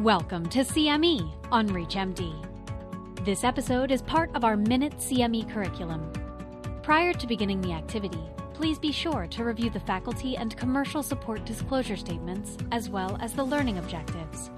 Welcome to CME on ReachMD. This episode is part of our Minute CME curriculum. Prior to beginning the activity, please be sure to review the faculty and commercial support disclosure statements as well as the learning objectives.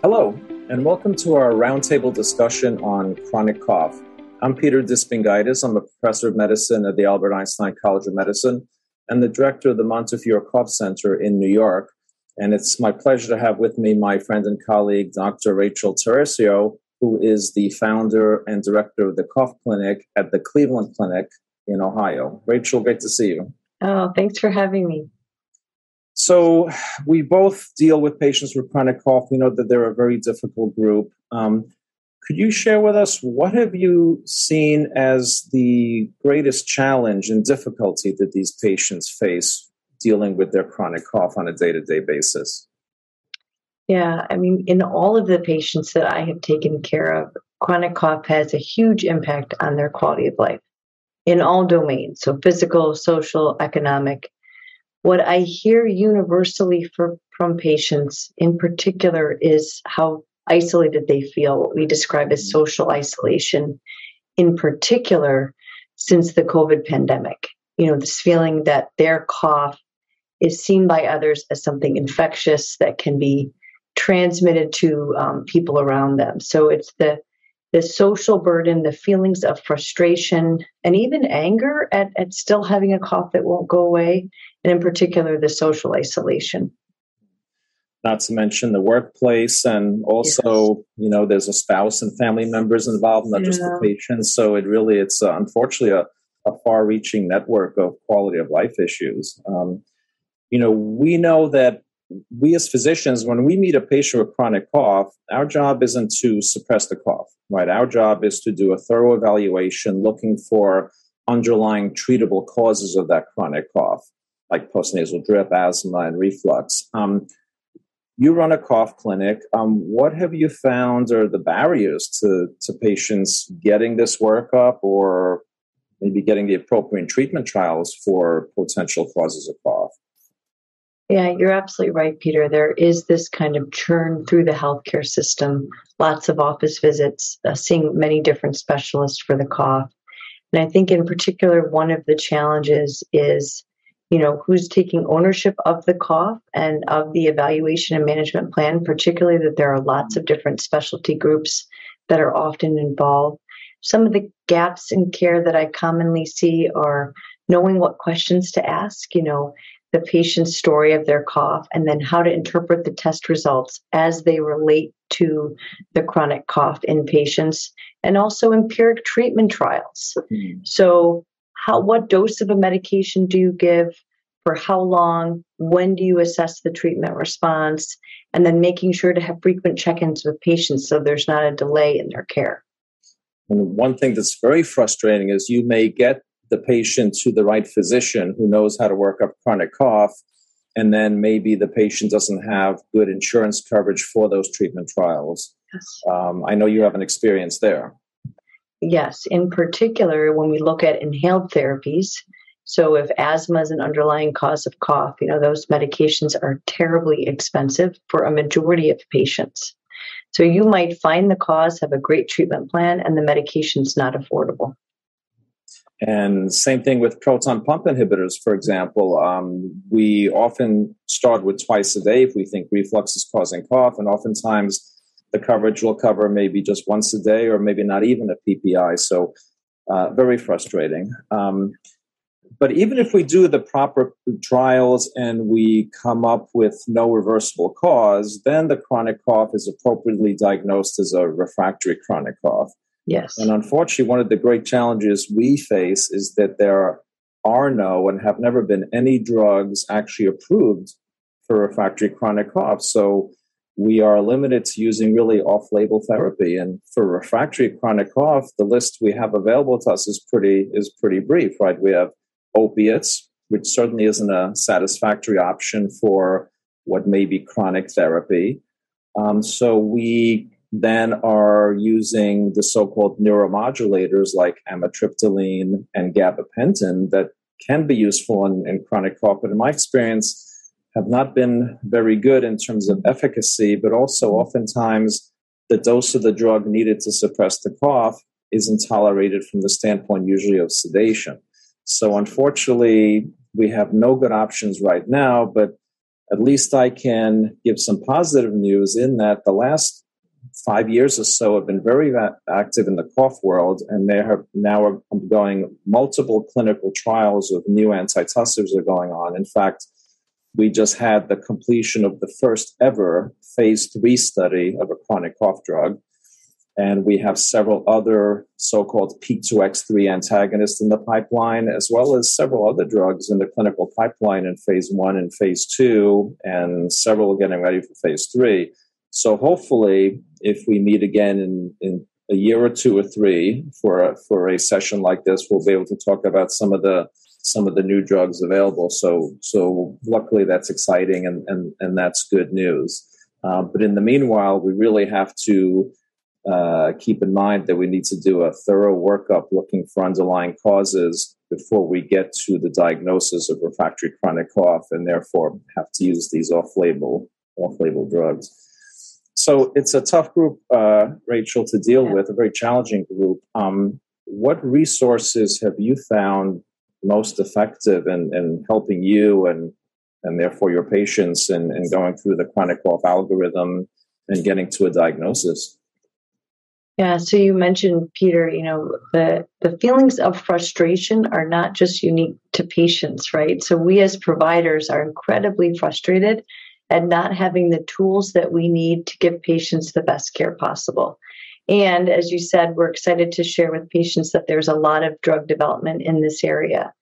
Hello, and welcome to our roundtable discussion on chronic cough. I'm Peter Dicpinigaitis. I'm a professor of medicine at the Albert Einstein College of Medicine and the director of the Montefiore Cough Center in New York. And it's my pleasure to have with me my friend and colleague, Dr. Rachel Taliercio, who is the founder and director of the Cough Clinic at the Cleveland Clinic in Ohio. Rachel, great to see you. Oh, thanks for having me. So, we both deal with patients with chronic cough. We know that they're a very difficult group. Um, could you share with us what have you seen as the greatest challenge and difficulty that these patients face dealing with their chronic cough on a day-to-day basis? Yeah, I mean, in all of the patients that I have taken care of, chronic cough has a huge impact on their quality of life in all domains so physical, social, economic. What I hear universally for, from patients in particular is how isolated they feel, what we describe as social isolation, in particular since the COVID pandemic. You know, this feeling that their cough is seen by others as something infectious that can be transmitted to um, people around them. So it's the the social burden, the feelings of frustration, and even anger at, at still having a cough that won't go away, and in particular the social isolation not to mention the workplace and also yes. you know there's a spouse and family members involved not yeah. just the patients so it really it's uh, unfortunately a, a far reaching network of quality of life issues um, you know we know that we as physicians when we meet a patient with chronic cough our job isn't to suppress the cough right our job is to do a thorough evaluation looking for underlying treatable causes of that chronic cough like postnasal drip asthma and reflux um, you run a cough clinic. Um, what have you found are the barriers to, to patients getting this workup or maybe getting the appropriate treatment trials for potential causes of cough? Yeah, you're absolutely right, Peter. There is this kind of churn through the healthcare system, lots of office visits, uh, seeing many different specialists for the cough. And I think, in particular, one of the challenges is you know who's taking ownership of the cough and of the evaluation and management plan particularly that there are lots of different specialty groups that are often involved some of the gaps in care that i commonly see are knowing what questions to ask you know the patient's story of their cough and then how to interpret the test results as they relate to the chronic cough in patients and also empiric treatment trials mm-hmm. so how what dose of a medication do you give? For how long? When do you assess the treatment response? And then making sure to have frequent check-ins with patients so there's not a delay in their care. And one thing that's very frustrating is you may get the patient to the right physician who knows how to work up chronic cough and then maybe the patient doesn't have good insurance coverage for those treatment trials. Yes. um, i know you have an experience there Yes, in particular, when we look at inhaled therapies, so if asthma is an underlying cause of cough, you know, those medications are terribly expensive for a majority of patients. So you might find the cause, have a great treatment plan, and the medication's not affordable. And same thing with proton pump inhibitors, for example. Um, we often start with twice a day if we think reflux is causing cough, and oftentimes the coverage will cover maybe just once a day or maybe not even a PPI. So, uh, very frustrating. Um, but even if we do the proper trials and we come up with no reversible cause, then the chronic cough is appropriately diagnosed as a refractory chronic cough. Yes. And unfortunately, one of the great challenges we face is that there are no and have never been any drugs actually approved for refractory chronic cough. So we are limited to using really off label therapy. And for refractory chronic cough, the list we have available to us is pretty is pretty brief, right? We have opiates, which certainly isn't a satisfactory option for what may be chronic therapy. Um, so we then are using the so-called neuromodulators like amitriptyline and gabapentin that can be useful in, in chronic cough, but in my experience, have not been very good in terms of efficacy, but also oftentimes the dose of the drug needed to suppress the cough isn't tolerated from the standpoint usually of sedation. So, unfortunately, we have no good options right now, but at least I can give some positive news in that the last five years or so have been very active in the cough world, and they are now are going multiple clinical trials of new antitussives are going on. In fact, we just had the completion of the first ever phase three study of a chronic cough drug. And we have several other so called P2X3 antagonists in the pipeline, as well as several other drugs in the clinical pipeline in phase one and phase two, and several getting ready for phase three. So hopefully, if we meet again in, in a year or two or three for a, for a session like this, we'll be able to talk about some of the some of the new drugs available. So so luckily that's exciting and and and that's good news. Uh, but in the meanwhile, we really have to uh, keep in mind that we need to do a thorough workup looking for underlying causes before we get to the diagnosis of refractory chronic cough, and therefore have to use these off-label off-label drugs. So it's a tough group, uh, Rachel, to deal with, a very challenging group. Um, what resources have you found most effective in, in helping you and and therefore your patients and, in going through the chronic cough algorithm and getting to a diagnosis? Yeah, so you mentioned Peter, you know, the the feelings of frustration are not just unique to patients, right? So we as providers are incredibly frustrated at not having the tools that we need to give patients the best care possible. And as you said, we're excited to share with patients that there's a lot of drug development in this area.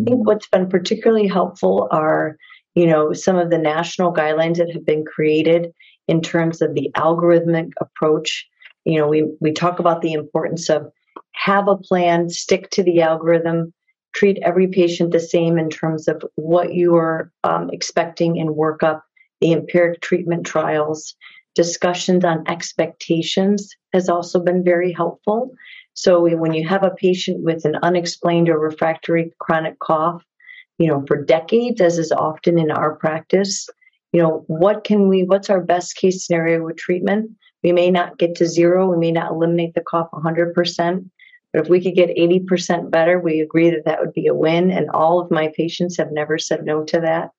I think mm-hmm. what's been particularly helpful are, you know, some of the national guidelines that have been created in terms of the algorithmic approach. You know, we, we talk about the importance of have a plan, stick to the algorithm, treat every patient the same in terms of what you are um, expecting in workup, the empiric treatment trials, discussions on expectations has also been very helpful. So when you have a patient with an unexplained or refractory chronic cough, you know, for decades, as is often in our practice, you know, what can we, what's our best case scenario with treatment? We may not get to zero, we may not eliminate the cough 100%, but if we could get 80% better, we agree that that would be a win. And all of my patients have never said no to that.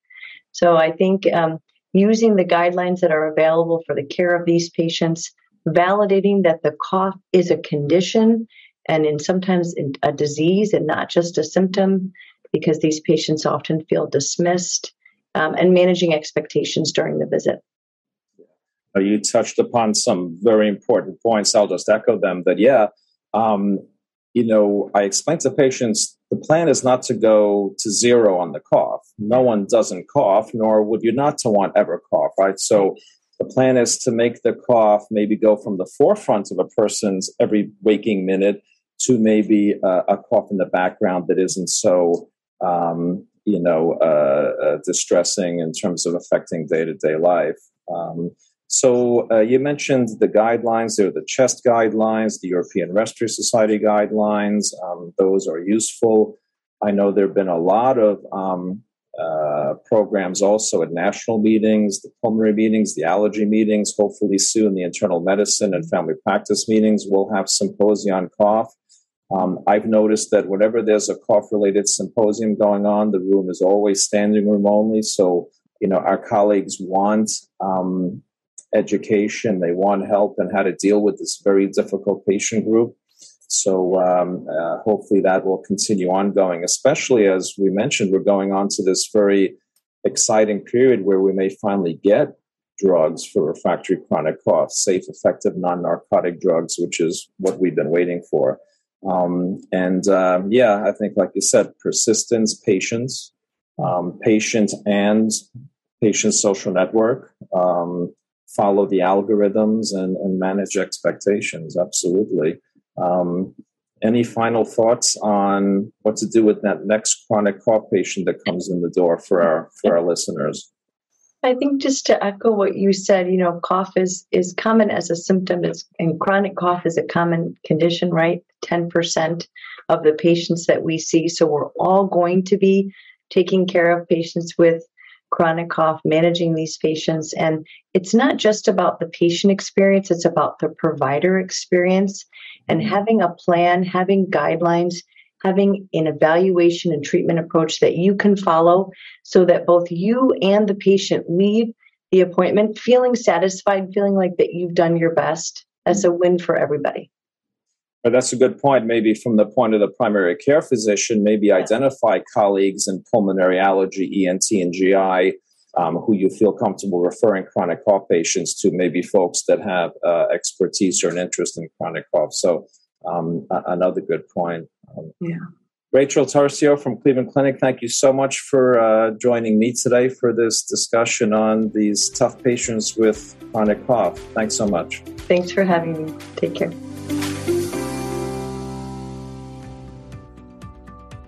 So I think um, using the guidelines that are available for the care of these patients, validating that the cough is a condition and in sometimes a disease and not just a symptom because these patients often feel dismissed um, and managing expectations during the visit. You touched upon some very important points. I'll just echo them that yeah um, you know i explain to patients the plan is not to go to zero on the cough no one doesn't cough nor would you not to want ever cough right so the plan is to make the cough maybe go from the forefront of a person's every waking minute to maybe a, a cough in the background that isn't so, um, you know, uh, uh, distressing in terms of affecting day to day life. Um, so uh, you mentioned the guidelines. There are the chest guidelines, the European Respiratory Society guidelines. Um, those are useful. I know there have been a lot of um, uh, programs also at national meetings, the pulmonary meetings, the allergy meetings. Hopefully soon, the internal medicine and family practice meetings will have symposium on cough. Um, I've noticed that whenever there's a cough-related symposium going on, the room is always standing room only. So you know our colleagues want um, education, they want help in how to deal with this very difficult patient group. So um, uh, hopefully that will continue ongoing, especially as we mentioned, we're going on to this very exciting period where we may finally get drugs for refractory chronic cough, safe, effective, non narcotic drugs, which is what we've been waiting for. Um, and um, yeah, I think, like you said, persistence, patience, um, patient and patient social network, um, follow the algorithms and, and manage expectations. Absolutely. Um, any final thoughts on what to do with that next chronic cough patient that comes in the door for our for our listeners? I think just to echo what you said, you know, cough is is common as a symptom. It's and chronic cough is a common condition, right? Ten percent of the patients that we see. So we're all going to be taking care of patients with chronic cough, managing these patients. And it's not just about the patient experience, it's about the provider experience and mm-hmm. having a plan, having guidelines, having an evaluation and treatment approach that you can follow so that both you and the patient leave the appointment feeling satisfied, feeling like that you've done your best. That's a win for everybody. But that's a good point. Maybe from the point of the primary care physician, maybe identify colleagues in pulmonary allergy, ENT, and GI um, who you feel comfortable referring chronic cough patients to, maybe folks that have uh, expertise or an interest in chronic cough. So, um, another good point. Um, yeah. Rachel Taliercio from Cleveland Clinic, thank you so much for uh, joining me today for this discussion on these tough patients with chronic cough. Thanks so much. Thanks for having me. Take care.